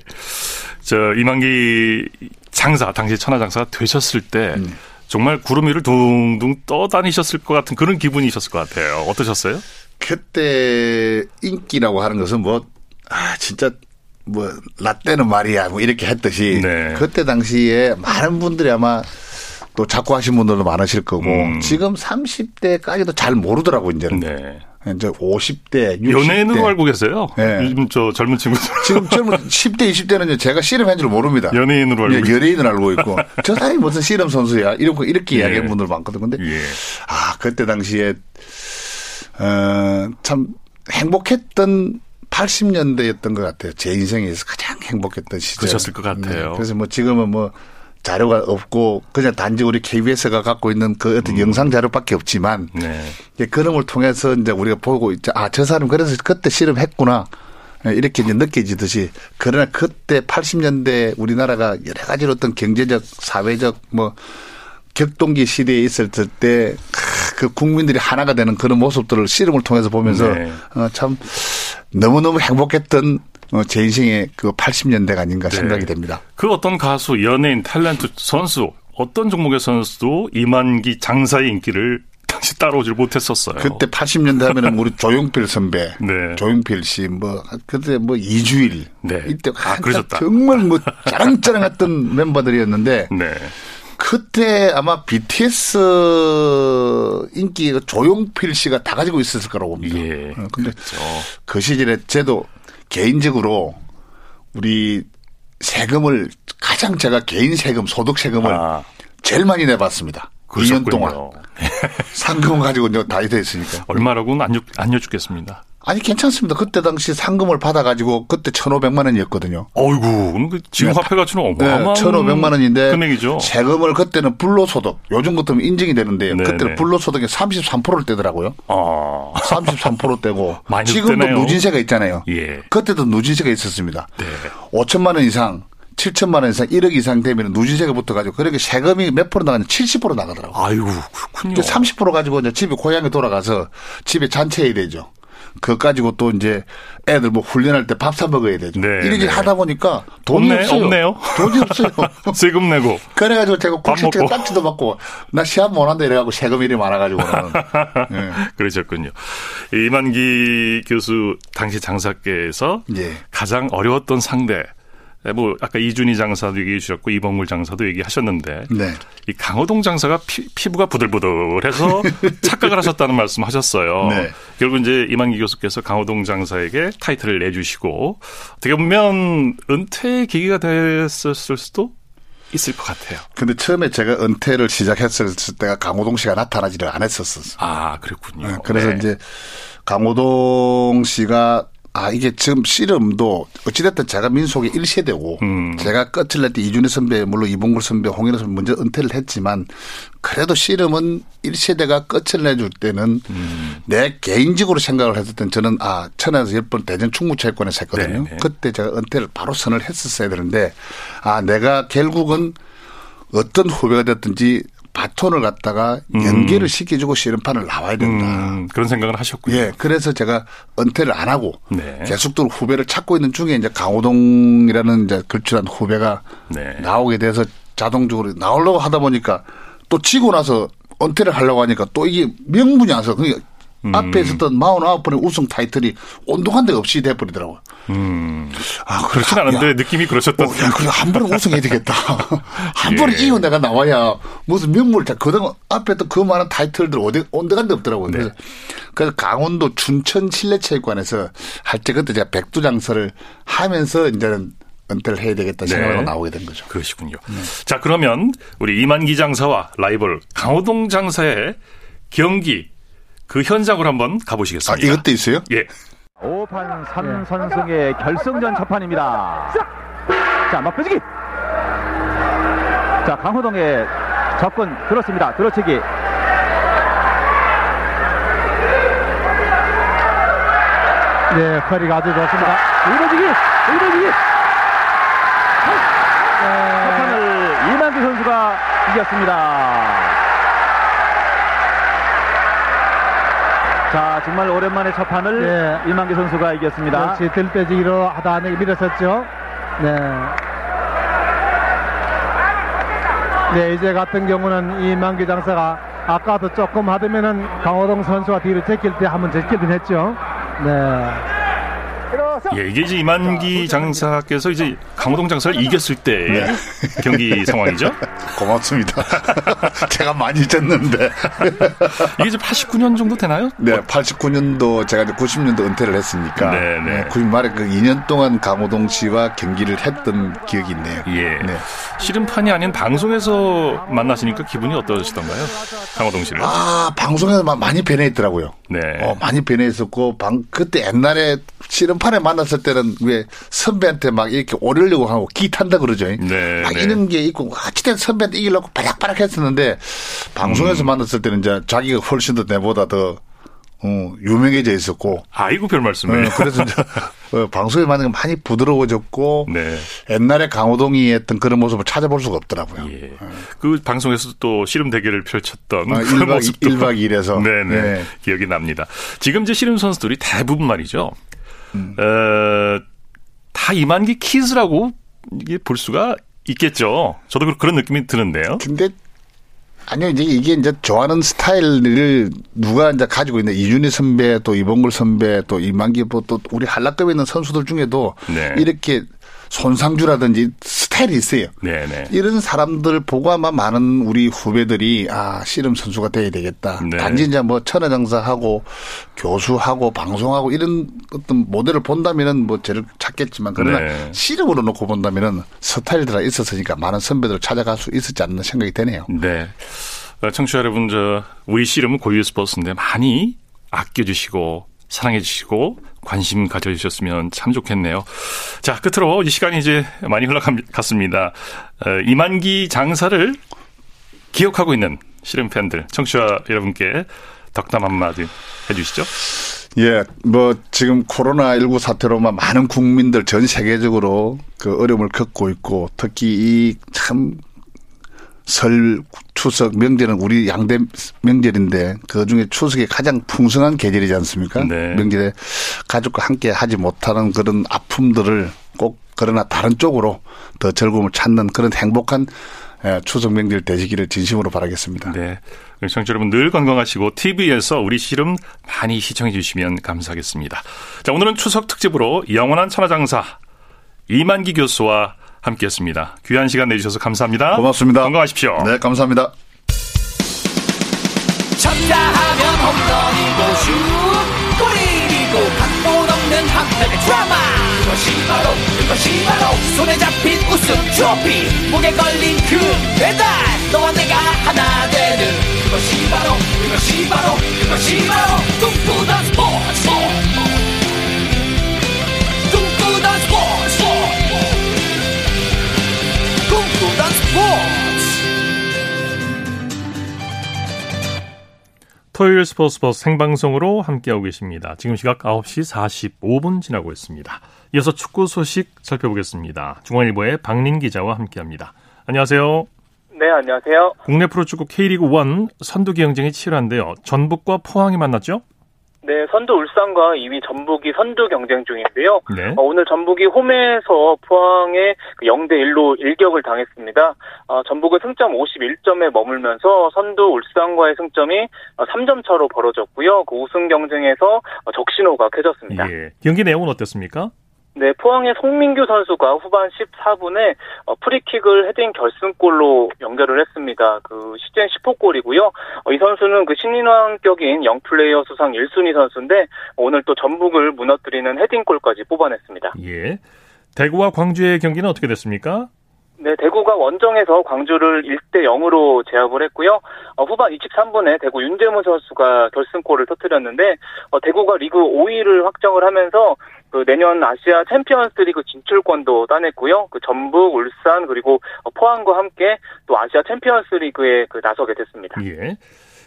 Speaker 1: 저 이만기 장사 당시 천하장사가 되셨을 때
Speaker 3: 음.
Speaker 1: 정말 구름 위를 둥둥 떠다니셨을 것 같은 그런 기분이셨을 것 같아요. 어떠셨어요?
Speaker 3: 그때 인기라고 하는 것은 뭐, 아, 진짜, 뭐, 라떼는 말이야, 뭐, 이렇게 했듯이.
Speaker 1: 네.
Speaker 3: 그때 당시에 많은 분들이 아마 또 자꾸 하신 분들도 많으실 거고,
Speaker 1: 음.
Speaker 3: 지금 30대까지도 잘 모르더라고, 이제는.
Speaker 1: 네.
Speaker 3: 이제 50대, 60대.
Speaker 1: 연예인으로 알고 계세요.
Speaker 3: 네.
Speaker 1: 요즘 저 젊은 친구들.
Speaker 3: 지금 젊은 10대, 20대는 제가 씨름한 줄 모릅니다.
Speaker 1: 연예인으로 알고
Speaker 3: 예,
Speaker 1: 있어요.
Speaker 3: 연예인을 알고 있고. 저 사람이 무슨 씨름 선수야. 이렇게, 이렇게
Speaker 1: 예.
Speaker 3: 이야기하는 분들 많거든. 근데
Speaker 1: 예.
Speaker 3: 아, 그때 당시에, 어, 참 행복했던 80년대였던 것 같아요. 제 인생에서 가장 행복했던 시절.
Speaker 1: 그러셨을 것 같아요.
Speaker 3: 네. 그래서 뭐 지금은 뭐 자료가 없고 그냥 단지 우리 KBS가 갖고 있는 그 어떤 영상 자료밖에 없지만
Speaker 1: 네.
Speaker 3: 이제 그런 걸 통해서 이제 우리가 보고 있죠. 아, 저 사람 그래서 그때 씨름했구나. 이렇게 이제 느껴지듯이 그러나 그때 80년대 우리나라가 여러 가지 어떤 경제적, 사회적 뭐 격동기 시대에 있을 때 그 국민들이 하나가 되는 그런 모습들을 씨름을 통해서 보면서
Speaker 1: 네.
Speaker 3: 어, 참 너무너무 행복했던 어, 제 인생의 그 80년대가 아닌가
Speaker 1: 네.
Speaker 3: 생각이 됩니다.
Speaker 1: 그 어떤 가수, 연예인, 탤런트, 선수 어떤 종목의 선수도 이만기 장사의 인기를 당시 따라오질 못했었어요.
Speaker 3: 그때 80년대 하면은 우리 조용필 선배,
Speaker 1: 네.
Speaker 3: 조용필 씨, 뭐 그때 뭐 이주일,
Speaker 1: 네.
Speaker 3: 이때
Speaker 1: 아, 그러셨다.
Speaker 3: 정말 뭐 짜랑짜랑했던 멤버들이었는데
Speaker 1: 네.
Speaker 3: 그때 아마 BTS 인기 조용필 씨가 다 가지고 있었을 거라고 봅니다.
Speaker 1: 예.
Speaker 3: 어, 근데
Speaker 1: 그렇죠.
Speaker 3: 그 시절에 저도 개인적으로 우리 세금을 가장 제가 개인 세금 소득 세금을
Speaker 1: 아,
Speaker 3: 제일 많이 내봤습니다. 2년 동안
Speaker 1: 그러셨군요.
Speaker 3: 상금 가지고 이제 다 됐으니까.
Speaker 1: 얼마라고는 안, 여, 안 여쭙겠습니다.
Speaker 3: 아니 괜찮습니다. 그때 당시 상금을 받아가지고 그때 1,500만 원이었거든요.
Speaker 1: 어이구, 그 지금
Speaker 3: 네.
Speaker 1: 화폐 가치는
Speaker 3: 네,
Speaker 1: 어마어마한
Speaker 3: 1,500만 원인데
Speaker 1: 금액이죠.
Speaker 3: 세금을 그때는 불로소득 요즘 같으면 인증이 되는데요.
Speaker 1: 네,
Speaker 3: 그때는
Speaker 1: 네.
Speaker 3: 불로소득이 33%를 떼더라고요.
Speaker 1: 아,
Speaker 3: 33% 떼고
Speaker 1: 많이
Speaker 3: 지금도
Speaker 1: 떼네요.
Speaker 3: 누진세가 있잖아요.
Speaker 1: 예.
Speaker 3: 그때도 누진세가 있었습니다.
Speaker 1: 네.
Speaker 3: 5천만 원 이상, 7천만 원 이상, 1억 이상 되면 누진세가 붙어가지고 그렇게 세금이 몇 프로 나가냐 70% 나가더라고요.
Speaker 1: 아이고, 그렇군요.
Speaker 3: 이제 30% 가지고 이제 집에 고향에 돌아가서 집에 잔치해야 되죠. 그거 가지고 또 이제 애들 뭐 훈련할 때 밥 사 먹어야 되죠.
Speaker 1: 네,
Speaker 3: 이렇게
Speaker 1: 네.
Speaker 3: 하다 보니까 돈이
Speaker 1: 없네,
Speaker 3: 없어요.
Speaker 1: 없네요.
Speaker 3: 돈이 없어요.
Speaker 1: 세금 내고.
Speaker 3: 그래가지고 제가
Speaker 1: 밥
Speaker 3: 국세청. 딱지도 받고 나 시합 못 한다 이래갖고 세금 일이 많아가지고는. 예.
Speaker 1: 그러셨군요. 이만기 교수 당시 장사께서
Speaker 3: 예.
Speaker 1: 가장 어려웠던 상대. 뭐 아까 이준희 장사도 얘기해 주셨고 이범물 장사도 얘기하셨는데
Speaker 3: 네.
Speaker 1: 이 강호동 장사가 피, 피부가 부들부들해서 착각을 하셨다는 말씀하셨어요.
Speaker 3: 네.
Speaker 1: 결국 이제 이만기 교수께서 강호동 장사에게 타이틀을 내주시고 어떻게 보면 은퇴의 계기가 됐었을 수도 있을 것 같아요.
Speaker 3: 근데 처음에 제가 은퇴를 시작했을 때가 강호동 씨가 나타나지를 않았었어요.
Speaker 1: 아 그랬군요.
Speaker 3: 네, 그래서
Speaker 1: 네.
Speaker 3: 이제 강호동 씨가 아 이게 지금 씨름도 어찌됐든 제가 민속의 1세대고
Speaker 1: 음.
Speaker 3: 제가 끝을 낼 때 이준희 선배 물론 이봉글 선배 홍인호 선배 먼저 은퇴를 했지만 그래도 씨름은 1세대가 끝을 내줄 때는
Speaker 1: 음.
Speaker 3: 내 개인적으로 생각을 했을 땐 저는 아 천안에서 10번 대전 충무체육관에서 했거든요.
Speaker 1: 네네.
Speaker 3: 그때 제가 은퇴를 바로 선을 했었어야 되는데 아 내가 결국은 어떤 후배가 됐든지 바톤을 갖다가 연계를 시켜주고 씨름판을 나와야 된다.
Speaker 1: 음, 그런 생각을 하셨군요.
Speaker 3: 예, 그래서 제가 은퇴를 안 하고
Speaker 1: 네.
Speaker 3: 계속적으로 후배를 찾고 있는 중에 이제 강호동이라는 이제 걸출한 후배가
Speaker 1: 네.
Speaker 3: 나오게 돼서 자동적으로 나오려고 하다 보니까 또 지고 나서 은퇴를 하려고 하니까 또 이게 명분이 안 서. 그러니까
Speaker 1: 음.
Speaker 3: 앞에 있었던 49번의 우승 타이틀이 온동한 데 없이 돼버리더라고요.
Speaker 1: 음.
Speaker 3: 아,
Speaker 1: 그렇진
Speaker 3: 야,
Speaker 1: 않은데 느낌이 그러셨던.
Speaker 3: 어, 야, 그래 한 번은 우승해야 되겠다. 한 번은
Speaker 1: 예.
Speaker 3: 이후 내가 나와야 무슨 명물을 다 그동안 앞에 또 그 많은 타이틀들 어디 온데간 데 없더라고요.
Speaker 1: 네.
Speaker 3: 그래서 그래서 강원도 춘천 실내체육관에서 할 때 그때 제가 백두장사를 하면서 이제는 은퇴를 해야 되겠다 생각하고
Speaker 1: 네.
Speaker 3: 나오게 된 거죠.
Speaker 1: 그러시군요. 자, 그러면 우리 이만기 장사와 라이벌 강호동 장사의 경기 그 현장으로 한번
Speaker 3: 아,
Speaker 1: 가보시겠습니다.
Speaker 3: 이것도 있어요?
Speaker 1: 예.
Speaker 4: 5판 3선승의 결승전 첫 판입니다. 자, 막펴지기. 자, 강호동의 접근 들었습니다. 들어치기.
Speaker 5: 네, 허리가 아주 좋습니다.
Speaker 4: 일어지기. 첫
Speaker 5: 네,
Speaker 4: 판을 이만기 선수가 이겼습니다. 자, 정말 오랜만에 첫 판을
Speaker 5: 네.
Speaker 4: 이만기 선수가 이겼습니다.
Speaker 5: 역시 들빼지기로 하다 안에 밀었었죠. 네. 네, 이제 같은 경우는 이만기 장사가 아까도 조금 하다면은 강호동 선수가 뒤로 제낄 때 한번 제끼긴 했죠. 네.
Speaker 1: 예, 이게 이제 이만기 장사께서 이제 강호동 장사를 이겼을 때 경기 상황이죠.
Speaker 3: 고맙습니다. 제가 많이 졌는데.
Speaker 1: 이게 이제 89년 정도 되나요?
Speaker 3: 네, 89년도 제가 이제 90년도 은퇴를 했으니까.
Speaker 1: 네, 네.
Speaker 3: 90 말에 그 2년 동안 강호동 씨와 경기를 했던 기억이 있네요.
Speaker 1: 예.
Speaker 3: 네.
Speaker 1: 씨름판이 아닌 방송에서 만나시니까 기분이 어떠시던가요? 강호동 씨를.
Speaker 3: 아, 방송에서 마- 많이 변해 있더라고요.
Speaker 1: 네.
Speaker 3: 어, 많이 변해 있었고, 방, 그때 옛날에 씨름판에 만났을 때는 왜 선배한테 막 이렇게 오르려고 하고 기 탄다 그러죠.
Speaker 1: 네,
Speaker 3: 막
Speaker 1: 네.
Speaker 3: 이런 게 있고, 어찌든 선배 한테 이기려고 바락바락 했었는데,
Speaker 1: 음.
Speaker 3: 방송에서 만났을 때는 이제 자기가 훨씬 더 내보다 더, 어, 유명해져 있었고,
Speaker 1: 아이고 별 말씀을.
Speaker 3: 어, 그래서 이제 어, 방송에 만나면 많이 부드러워졌고,
Speaker 1: 네.
Speaker 3: 옛날에 강호동이 했던 그런 모습을 찾아볼 수가 없더라고요.
Speaker 1: 예. 그 방송에서 또 씨름 대결을 펼쳤던
Speaker 3: 아,
Speaker 1: 그
Speaker 3: 1박,
Speaker 1: 모습도
Speaker 3: 1박 2일에서.
Speaker 1: 네네.
Speaker 3: 네.
Speaker 1: 기억이 납니다. 지금 이제 씨름 선수들이 대부분 말이죠.
Speaker 3: 음.
Speaker 1: 어, 다 이만기 키즈라고 이게 볼 수가 있겠죠. 저도 그- 그런 느낌이 드는데요.
Speaker 3: 근데 아니요 이제 이게 이제 좋아하는 스타일을 누가 이제 가지고 있는 이준희 선배 또 이봉글 선배 또 이만기 뭐또 우리 한라급에 있는 선수들 중에도
Speaker 1: 네.
Speaker 3: 이렇게 손상주라든지 스타일이 있어요.
Speaker 1: 네네.
Speaker 3: 이런 사람들 보고 아마 많은 우리 후배들이 아 씨름 선수가 돼야 되겠다.
Speaker 1: 네.
Speaker 3: 단지 이제 뭐 천하장사하고 교수하고 방송하고 이런 어떤 모델을 본다면은 뭐 저를 찾겠지만 그러나
Speaker 1: 네.
Speaker 3: 씨름으로 놓고 본다면은 스타일들이 있었으니까 많은 선배들을 찾아갈 수 있었지 않나 생각이 되네요.
Speaker 1: 네. 어, 청취자 여러분, 저, 우리 씨름은 고유 스포츠인데 많이 아껴주시고, 사랑해 주시고, 관심 가져주셨으면 참 좋겠네요. 자, 끝으로 이 시간이 이제 많이 흘러갔습니다. 어, 이만기 장사를 기억하고 있는 씨름 팬들, 청취자 여러분께 덕담 한마디 해주시죠.
Speaker 3: 예, 뭐 지금 코로나19 사태로만 많은 국민들 전 세계적으로 그 어려움을 겪고 있고 특히 이 참 설, 추석, 명절은 우리 양대 명절인데 그 중에 추석이 가장 풍성한 계절이지 않습니까?
Speaker 1: 네.
Speaker 3: 명절에 가족과 함께 하지 못하는 그런 아픔들을 꼭 그러나 다른 쪽으로 더 즐거움을 찾는 그런 행복한 예, 추석 명절 되시기를 진심으로 바라겠습니다.
Speaker 1: 네. 청취자 여러분 늘 건강하시고 TV에서 우리 씨름 많이 시청해 주시면 감사하겠습니다. 자, 오늘은 추석 특집으로 영원한 천하장사 이만기 교수와 함께했습니다. 귀한 시간 내주셔서 감사합니다.
Speaker 3: 고맙습니다.
Speaker 1: 건강하십시오.
Speaker 3: 네, 감사합니다.
Speaker 6: 쳤다 하면 홈런이고 슛 골이고 각본 없는 한편의 드라마 그것이 바로 그것이 바로 손에 잡힌 우승 트로피 목에 걸린 그 배달 너와 내가 하나 되는 그것이 바로 그것이 바로 그것이 바로 꿈꾸던 스포츠
Speaker 1: 토요일 스포츠 스포츠 생방송으로 함께하고 계십니다. 지금 시각 9시 45분 지나고 있습니다. 이어서 축구 소식 살펴보겠습니다. 중앙일보의 박린 기자와 함께합니다. 안녕하세요.
Speaker 7: 네, 안녕하세요.
Speaker 1: 국내 프로축구 K리그 1 선두 경쟁이 치열한데요. 전북과 포항이 만났죠?
Speaker 7: 네, 선두 울산과 2위 전북이 선두 경쟁 중인데요.
Speaker 1: 네.
Speaker 7: 어, 오늘 전북이 홈에서 포항에 0대 1로 일격을 당했습니다. 어, 전북은 승점 51점에 머물면서 선두 울산과의 승점이 3점 차로 벌어졌고요. 그 우승 경쟁에서 어, 적신호가 켜졌습니다.
Speaker 1: 예. 경기 내용은 어땠습니까?
Speaker 7: 네, 포항의 송민규 선수가 후반 14분에 어, 프리킥을 헤딩 결승골로 연결을 했습니다. 그 시즌 10호 골이고요. 어, 이 선수는 그 신인왕격인 영플레이어 수상 1순위 선수인데 오늘 또 전북을 무너뜨리는 헤딩골까지 뽑아냈습니다.
Speaker 1: 예. 대구와 광주의 경기는 어떻게 됐습니까?
Speaker 7: 네, 대구가 원정에서 광주를 1대 0으로 제압을 했고요. 어, 후반 23분에 대구 윤재문 선수가 결승골을 터뜨렸는데 어, 대구가 리그 5위를 확정을 하면서 그 내년 아시아 챔피언스리그 진출권도 따냈고요. 그 전북, 울산 그리고 어, 포항과 함께 또 아시아 챔피언스리그에 그 나서게 됐습니다.
Speaker 1: 예.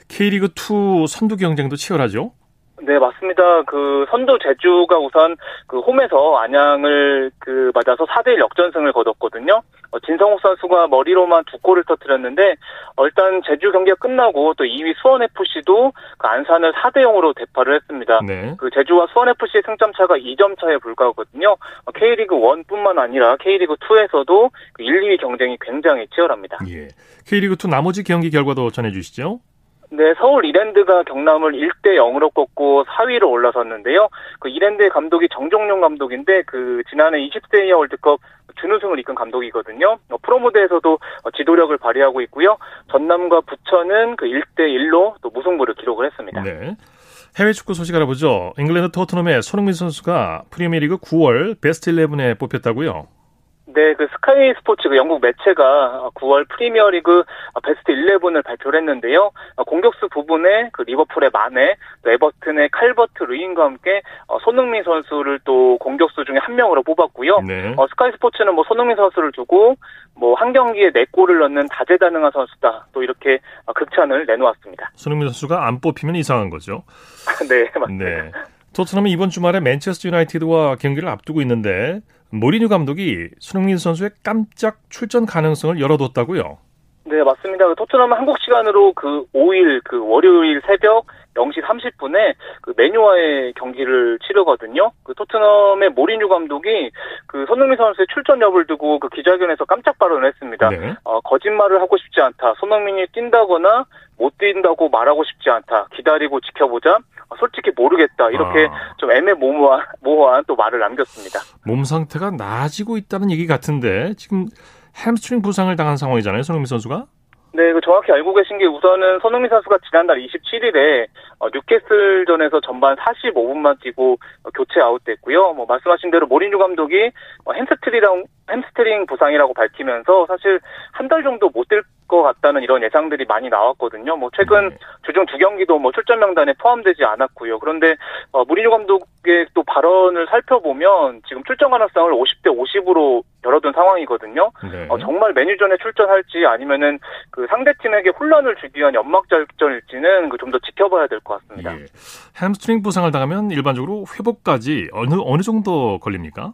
Speaker 1: K리그 2 선두 경쟁도 치열하죠?
Speaker 7: 네, 맞습니다. 그 선두 제주가 우선 그 홈에서 안양을 그 맞아서 4대1 역전승을 거뒀거든요. 어, 진성욱 선수가 머리로만 두 골을 터뜨렸는데 어, 일단 제주 경기가 끝나고 또 2위 수원 FC도 그 안산을 4대 0으로 대파를 했습니다.
Speaker 1: 네.
Speaker 7: 그 제주와 수원 FC의 승점 차가 2점 차에 불과하거든요. 어, K리그 1뿐만 아니라 K리그 2에서도 그 1, 2위 경쟁이 굉장히 치열합니다.
Speaker 1: 예. K리그 2 나머지 경기 결과도 전해 주시죠.
Speaker 7: 네, 서울 이랜드가 경남을 1대 0으로 꺾고 4위로 올라섰는데요. 그 이랜드의 감독이 정정용 감독인데 그 지난해 20세 이하 월드컵 준우승을 이끈 감독이거든요. 어, 프로 무대에서도 어, 지도력을 발휘하고 있고요. 전남과 부천은 그 1대 1로 또 무승부를 기록을 했습니다.
Speaker 1: 네. 해외 축구 소식 알아보죠. 잉글랜드 토트넘의 손흥민 선수가 프리미어리그 9월 베스트 11에 뽑혔다고요.
Speaker 7: 네, 그 스카이 스포츠 그 영국 매체가 9월 프리미어리그 베스트 11을 발표를 했는데요. 공격수 부분에 그 리버풀의 마네, 또 에버튼의 칼버트 루인과 함께 어, 손흥민 선수를 또 공격수 중에 한 명으로 뽑았고요.
Speaker 1: 네.
Speaker 7: 어, 스카이 스포츠는 뭐 손흥민 선수를 두고 뭐 한 경기에 네 골을 넣는 다재다능한 선수다. 또 이렇게 어, 극찬을 내놓았습니다.
Speaker 1: 손흥민 선수가 안 뽑히면 이상한 거죠.
Speaker 7: 네, 맞습니다.
Speaker 1: 네. 토트넘이 이번 주말에 맨체스터 유나이티드와 경기를 앞두고 있는데 모리뉴 감독이 손흥민 선수의 깜짝 출전 가능성을 열어뒀다고요.
Speaker 7: 네, 맞습니다. 그 토트넘은 한국 시간으로 그 5일 그 월요일 새벽 0시 30분에 그 메뉴와의 경기를 치르거든요. 그 토트넘의 모리뉴 감독이 그 손흥민 선수의 출전 여부를 두고 그 기자회견에서 깜짝 발언을 했습니다.
Speaker 1: 네.
Speaker 7: 어, 거짓말을 하고 싶지 않다. 손흥민이 뛴다거나 못 뛴다고 말하고 싶지 않다. 기다리고 지켜보자. 어, 솔직히 모르겠다. 이렇게
Speaker 1: 아.
Speaker 7: 좀 애매모호한 모호한 또 말을 남겼습니다.
Speaker 1: 몸 상태가 나아지고 있다는 얘기 같은데 지금 햄스트링 부상을 당한 상황이잖아요. 손흥민 선수가.
Speaker 7: 네, 그 정확히 알고 계신 게 우선은 손흥민 선수가 지난달 27일에 어, 뉴캐슬전에서 전반 45분만 뛰고 어, 교체 아웃됐고요. 뭐 말씀하신 대로 모리뉴 감독이 어, 햄스트링 햄스트링 부상이라고 밝히면서 사실 한 달 정도 못 뛸 것 같다는 이런 예상들이 많이 나왔거든요. 뭐 최근
Speaker 1: 네.
Speaker 7: 주중 두 경기도 뭐 출전 명단에 포함되지 않았고요. 그런데 어, 무리뉴 감독의 또 발언을 살펴보면 지금 출전 가능성을 50대 50으로 열어둔 상황이거든요.
Speaker 1: 네.
Speaker 7: 어, 정말 맨유전에 출전할지 아니면은 그 상대 팀에게 혼란을 주기 위한 연막 작전일지는 그 좀 더 지켜봐야 될 것 같습니다.
Speaker 1: 예. 햄스트링 부상을 당하면 일반적으로 회복까지 어느 어느 정도 걸립니까?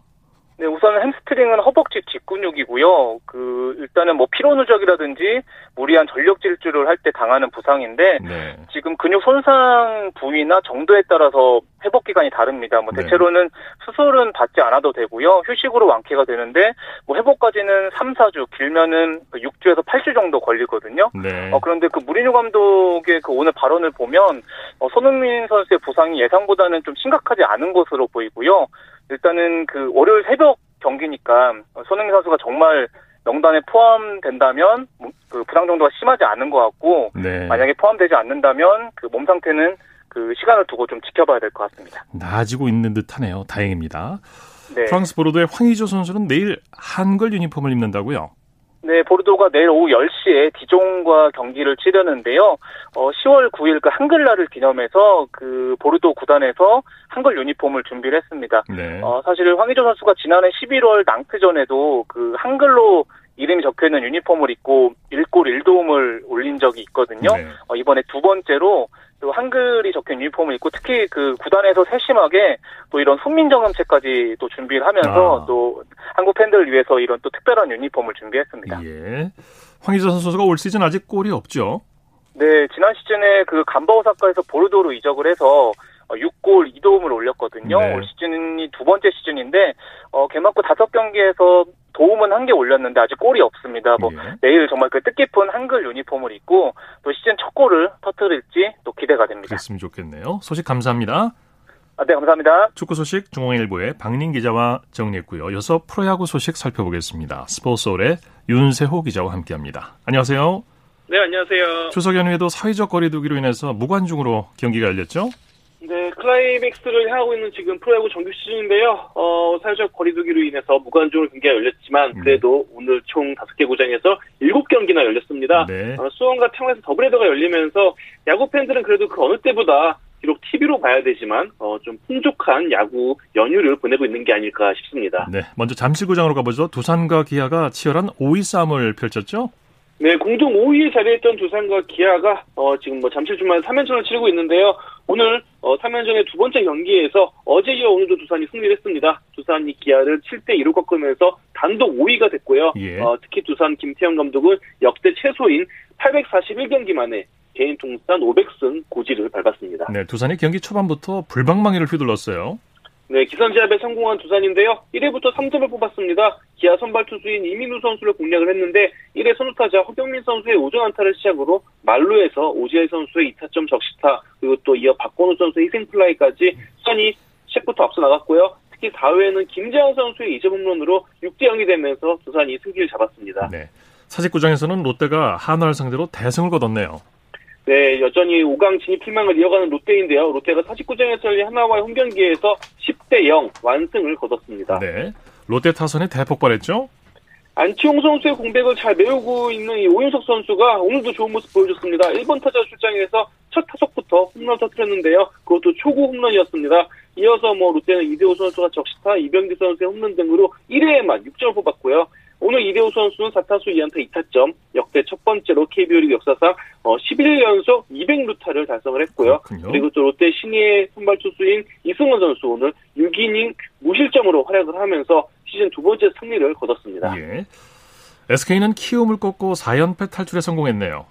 Speaker 7: 네, 우선 햄스트링은 허벅지 뒷근육이고요. 그 일단은 뭐 피로 누적이라든지 무리한 전력 질주를 할 때 당하는 부상인데
Speaker 1: 네.
Speaker 7: 지금 근육 손상 부위나 정도에 따라서 회복 기간이 다릅니다. 뭐
Speaker 1: 네.
Speaker 7: 대체로는 수술은 받지 않아도 되고요. 휴식으로 완쾌가 되는데 뭐 회복까지는 3, 4주, 길면은 6주에서 8주 정도 걸리거든요.
Speaker 1: 네.
Speaker 7: 어, 그런데 그 무리뉴 감독의 그 오늘 발언을 보면 어, 손흥민 선수의 부상이 예상보다는 좀 심각하지 않은 것으로 보이고요. 일단은 그 월요일 새벽 경기니까 어, 손흥민 선수가 정말 명단에 포함된다면 뭐, 그 부상 정도가 심하지 않은 것 같고
Speaker 1: 네.
Speaker 7: 만약에 포함되지 않는다면 그 몸 상태는 그 시간을 두고 좀 지켜봐야 될 것 같습니다.
Speaker 1: 나아지고 있는 듯하네요. 다행입니다.
Speaker 7: 네.
Speaker 1: 프랑스 보르도의 황의조 선수는 내일 한글 유니폼을 입는다고요?
Speaker 7: 네, 보르도가 내일 오후 10시에 디종과 경기를 치르는데요. 어, 10월 9일 그 한글날을 기념해서 그 보르도 구단에서 한글 유니폼을 준비를 했습니다.
Speaker 1: 네.
Speaker 7: 어, 사실 황의조 선수가 지난해 11월 낭트전에도 그 한글로 이름이 적혀 있는 유니폼을 입고 1골 1도움을 올린 적이 있거든요.
Speaker 1: 네.
Speaker 7: 어, 이번에 두 번째로 또 한글이 적힌 유니폼을 입고 특히 그 구단에서 세심하게 또 이런 훈민정음체까지 또 준비를 하면서
Speaker 1: 아.
Speaker 7: 또 한국 팬들을 위해서 이런 또 특별한 유니폼을 준비했습니다.
Speaker 1: 예. 황의조 선수가 올 시즌 아직 골이 없죠?
Speaker 7: 네, 지난 시즌에 그 간바 오사카에서 보르도로 이적을 해서 어, 6골 2도움을 올렸거든요.
Speaker 1: 네.
Speaker 7: 올 시즌이 두 번째 시즌인데 어, 개막 후 다섯 경기에서 도움은 한 개 올렸는데 아직 골이 없습니다. 뭐
Speaker 1: 예.
Speaker 7: 내일 정말 그 뜻깊은 한글 유니폼을 입고 또 시즌 첫 골을 터뜨릴지 또 기대가 됩니다.
Speaker 1: 그랬으면 좋겠네요. 소식 감사합니다.
Speaker 7: 아, 네, 감사합니다.
Speaker 1: 축구 소식 중앙일보의 박민 기자와 정리했고요. 이어서 프로야구 소식 살펴보겠습니다. 스포츠홀의 윤세호 기자와 함께합니다. 안녕하세요.
Speaker 8: 네, 안녕하세요.
Speaker 1: 추석 연휴에도 사회적 거리두기로 인해서 무관중으로 경기가 열렸죠?
Speaker 8: 네, 클라이맥스를 향하고 있는 지금 프로야구 정규 시즌인데요. 어, 사회적 거리두기로 인해서 무관중으로 경기가 열렸지만
Speaker 1: 네.
Speaker 8: 그래도 오늘 총 5개 구장에서 7경기나 열렸습니다.
Speaker 1: 네.
Speaker 8: 어, 수원과 창원에서 더블헤더가 열리면서 야구 팬들은 그래도 그 어느 때보다 비록 TV로 봐야 되지만 어, 좀 풍족한 야구 연휴를 보내고 있는 게 아닐까 싶습니다.
Speaker 1: 네. 먼저 잠실구장으로 가보죠. 두산과 기아가 치열한 5위 싸움을 펼쳤죠?
Speaker 8: 네, 공동 5위에 자리했던 두산과 기아가 어, 지금 뭐 잠실 주말 3연전을 치르고 있는데요. 오늘 어, 3연전의 두 번째 경기에서 어제 이어 오늘도 두산이 승리를 했습니다. 두산이 기아를 7대 2로 꺾으면서 단독 5위가 됐고요.
Speaker 1: 예.
Speaker 8: 어, 특히 두산 김태형 감독은 역대 최소인 841경기 만에 개인 통산 500승 고지를 밟았습니다.
Speaker 1: 네. 두산이 경기 초반부터 불방망이를 휘둘렀어요.
Speaker 8: 네, 기선제압에 성공한 두산인데요. 1회부터 3점을 뽑았습니다. 기아 선발 투수인 이민우 선수를 공략을 했는데 1회 선두타자 허경민 선수의 우전 안타를 시작으로 말루에서 오지혜 선수의 2타점 적시타 그리고 또 이어 박건우 선수의 희생플라이까지 수산이 시작부터 앞서 나갔고요. 특히 4회에는 김재환 선수의 2점 홈런으로 6대 0이 되면서 두산이 승기를 잡았습니다.
Speaker 1: 네. 사직구장에서는 롯데가 한화를 상대로 대승을 거뒀네요.
Speaker 8: 네, 여전히 5강 진입 희망을 이어가는 롯데인데요. 롯데가 49장에서 열린 하나와의 홈 경기에서 10대 0 완승을 거뒀습니다.
Speaker 1: 네. 롯데 타선이 대폭발했죠?
Speaker 8: 안치홍 선수의 공백을 잘 메우고 있는 이 오윤석 선수가 오늘도 좋은 모습 보여줬습니다. 1번 타자 출장에서 첫 타석부터 홈런 터뜨렸는데요. 그것도 초구 홈런이었습니다. 이어서 뭐 롯데는 이대호 선수가 적시타, 이병기 선수의 홈런 등으로 1회에만 6점을 뽑았고요. 오늘 이대호 선수는 4타수 2안타 2타점, 역대 첫 번째로 KBO 리그 역사상 어, 11연속 200루타를 달성을 했고요.
Speaker 1: 그렇군요.
Speaker 8: 그리고 또 롯데 신예의 선발 투수인 이승원 선수 오늘 6이닝 무실점으로 활약을 하면서 시즌 두 번째 승리를 거뒀습니다.
Speaker 1: 예. SK는 키움을 꺾고 4연패 탈출에 성공했네요.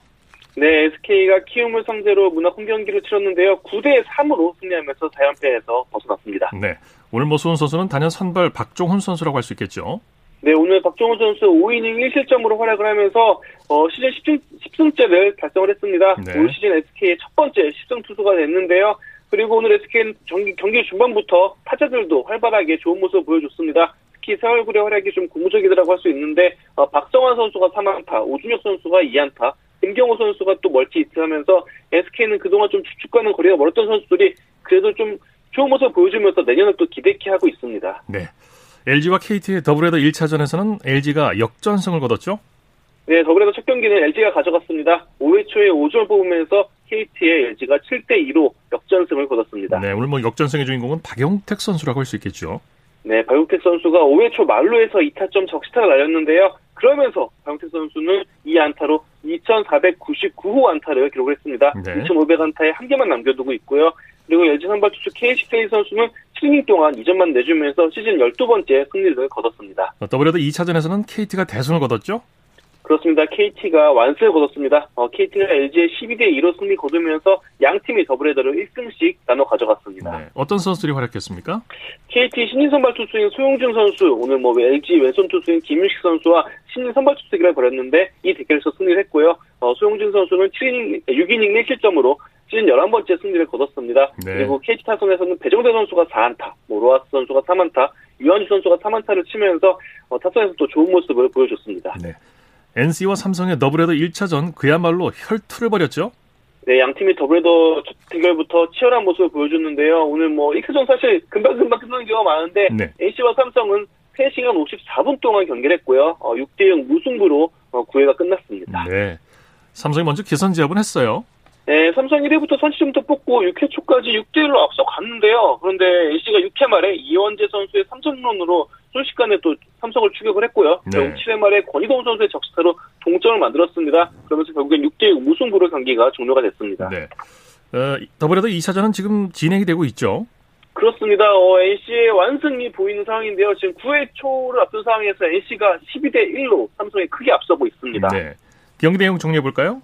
Speaker 8: 네, SK가 키움을 상대로 문학 홈경기를 치렀는데요. 9대 3으로 승리하면서 4연패에서 벗어났습니다.
Speaker 1: 네. 오늘 모수훈 선수는 단연 선발 박종훈 선수라고 할 수 있겠죠.
Speaker 8: 네, 오늘 박정호 선수 5이닝 1실점으로 활약을 하면서 어, 시즌 10승, 10승 째를 달성을 했습니다.
Speaker 1: 네.
Speaker 8: 올 시즌 SK의 첫 번째 10승 투수가 됐는데요. 그리고 오늘 SK는 경기, 경기 중반부터 타자들도 활발하게 좋은 모습을 보여줬습니다. 특히 세월구의 활약이 좀 고무적이더라고 할 수 있는데 어, 박성환 선수가 3안타, 오준혁 선수가 2안타, 김경호 선수가 또 멀티 히트하면서 SK는 그동안 좀 주축과는 거리가 멀었던 선수들이 그래도 좀 좋은 모습을 보여주면서 내년을 또 기대케 하고 있습니다.
Speaker 1: 네. LG와 KT의 더블헤더 1차전에서는 LG가 역전승을 거뒀죠.
Speaker 8: 네, 더불어서 첫 경기는 LG가 가져갔습니다. 5회 초에 5점을 뽑으면서 KT의 LG가 7대2로 역전승을 거뒀습니다.
Speaker 1: 네, 오늘 뭐 역전승의 주인공은 박용택 선수라고 할 수 있겠죠.
Speaker 8: 네, 박용택 선수가 5회 초 말루에서 2타점 적시타를 날렸는데요. 그러면서 박용택 선수는 이 안타로 2,499호 안타를 기록을 했습니다.
Speaker 1: 네.
Speaker 8: 2,500 안타에 한 개만 남겨두고 있고요. 그리고 LG 선발 투수 KCK 선수는 7이닝 동안 2점만 내주면서 시즌 12번째 승리를 거뒀습니다.
Speaker 1: 더블헤더 2차전에서는 KT가 대승을 거뒀죠.
Speaker 8: 그렇습니다. KT가 완승을 거뒀습니다. 어, KT가 LG에 12대 2로 승리 거두면서 양 팀이 더블헤더를 1승씩 나눠 가져갔습니다.
Speaker 1: 네. 어떤 선수들이 활약했습니까?
Speaker 8: KT 신인 선발 투수인 소형준 선수, 오늘 뭐 LG 왼손 투수인 김윤식 선수와 신인 선발 투수 대결을 벌였는데 이 대결에서 승리를 했고요. 어, 소형준 선수는 7이닝, 6이닝 1실점으로 시즌 11번째 승리를 거뒀습니다.
Speaker 1: 네.
Speaker 8: 그리고 KT 타선에서는 배정대 선수가 4안타, 뭐 로하스 선수가 3안타, 유한준 선수가 3안타를 치면서 어, 타선에서 또 좋은 모습을 보여줬습니다.
Speaker 1: 네. NC와 삼성의 더블헤더 1차전 그야말로 혈투를 벌였죠?
Speaker 8: 네, 양 팀이 더블헤더 첫 대결부터 치열한 모습을 보여줬는데요. 오늘 뭐 1차전 사실 금방금방 끝나는 경우가 많은데
Speaker 1: 네.
Speaker 8: NC와 삼성은 3시간 54분 동안 경기를 했고요. 어, 6대0 무승부로 어, 9회가 끝났습니다.
Speaker 1: 네. 삼성이 먼저 기선 제압은 했어요.
Speaker 8: 네, 삼성 1회부터 선취점부터 뽑고 6회 초까지 6대1로 앞서 갔는데요. 그런데 NC가 6회 말에 이원재 선수의 3점론으로 순식간에 또 삼성을 추격을 했고요.
Speaker 1: 네.
Speaker 8: 결국 7회 말에 권희동 선수의 적시타로 동점을 만들었습니다. 그러면서 결국엔 6대6 무승부로 경기가 종료가 됐습니다.
Speaker 1: 네. 어, 더블헤더 2차전은 지금 진행이 되고 있죠.
Speaker 8: 그렇습니다. 어, NC의 완승이 보이는 상황인데요. 지금 9회 초를 앞둔 상황에서 NC가 12대 1로 삼성이 크게 앞서고 있습니다.
Speaker 1: 네. 경기 내용 정리해 볼까요?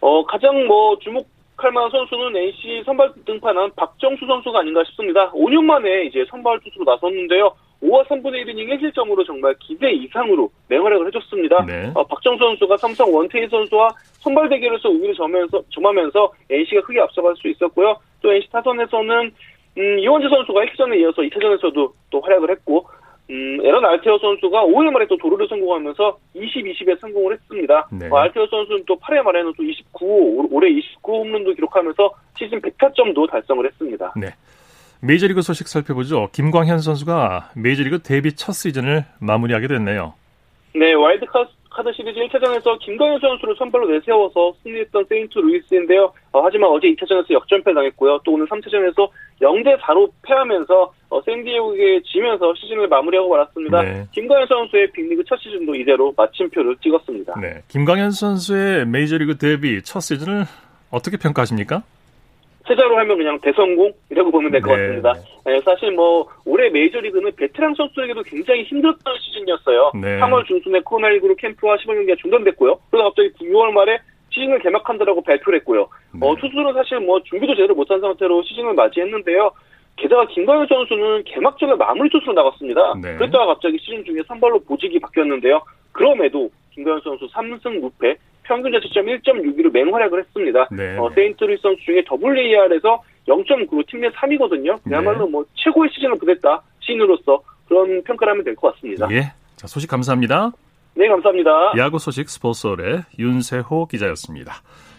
Speaker 8: 어, 가장 뭐 주목할 만한 선수는 NC 선발 등판한 박정수 선수가 아닌가 싶습니다. 5년 만에 이제 선발 투수로 나섰는데요. 5와 3분의 1이닝 1실점으로 정말 기대 이상으로 맹활약을 해줬습니다.
Speaker 1: 네.
Speaker 8: 어, 박정수 선수가 삼성 원태인 선수와 선발 대결에서 우위를 점하면서, 점하면서 NC가 크게 앞서갈 수 있었고요. 또 NC 타선에서는 음, 이원재 선수가 1차전에 이어서 2차전에서도 또 활약을 했고 음, 에런 알테어 선수가 5회 말에 또 도루를 성공하면서 20, 20에 성공을 했습니다.
Speaker 1: 네.
Speaker 8: 어, 알테어 선수는 또 8회 말에는 또 29, 올해 29 홈런도 기록하면서 시즌 100타점도 달성을 했습니다.
Speaker 1: 네. 메이저리그 소식 살펴보죠. 김광현 선수가 메이저리그 데뷔 첫 시즌을 마무리하게 됐네요.
Speaker 8: 네, 와일드카드 시리즈 1차전에서 김광현 선수를 선발로 내세워서 승리했던 세인트 루이스인데요. 어, 하지만 어제 2차전에서 역전패 당했고요. 또 오늘 3차전에서 0대 4로 패하면서 어, 샌디에고에 지면서 시즌을 마무리하고 말았습니다.
Speaker 1: 네.
Speaker 8: 김광현 선수의 빅리그 첫 시즌도 이대로 마침표를 찍었습니다.
Speaker 1: 네. 김광현 선수의 메이저리그 데뷔 첫 시즌을 어떻게 평가하십니까?
Speaker 8: 세자로 하면 그냥 대성공이라고 보면 될것
Speaker 1: 네.
Speaker 8: 같습니다. 네, 사실 뭐 올해 메이저리그는 베테랑 선수에게도 굉장히 힘들었던 시즌이었어요.
Speaker 1: 네.
Speaker 8: 3월 중순에 코로나19로 캠프와 시범 경기가 중단됐고요. 그러다 갑자기 6월 말에 시즌을 개막한다라고 발표를 했고요.
Speaker 1: 네.
Speaker 8: 어, 투수는 사실 뭐 준비도 제대로 못한 상태로 시즌을 맞이했는데요. 게다가 김광현 선수는 개막전에 마무리 투수로 나갔습니다.
Speaker 1: 네.
Speaker 8: 그랬다가 갑자기 시즌 중에 선발로 보직이 바뀌었는데요. 그럼에도 김광현 선수 3승 무패, 평균 자책점 1.62로 맹활약을 했습니다.
Speaker 1: 네.
Speaker 8: 어, 세인트루이스 선수 중에 WAR에서 0.9로 팀내 3위거든요. 그야말로
Speaker 1: 네.
Speaker 8: 뭐 최고의 시즌을 보냈다. 신인으로서 그런 평가를 하면 될 것 같습니다.
Speaker 1: 예. 자, 소식 감사합니다.
Speaker 8: 네, 감사합니다.
Speaker 1: 야구 소식 스포츠홀의 윤세호 기자였습니다.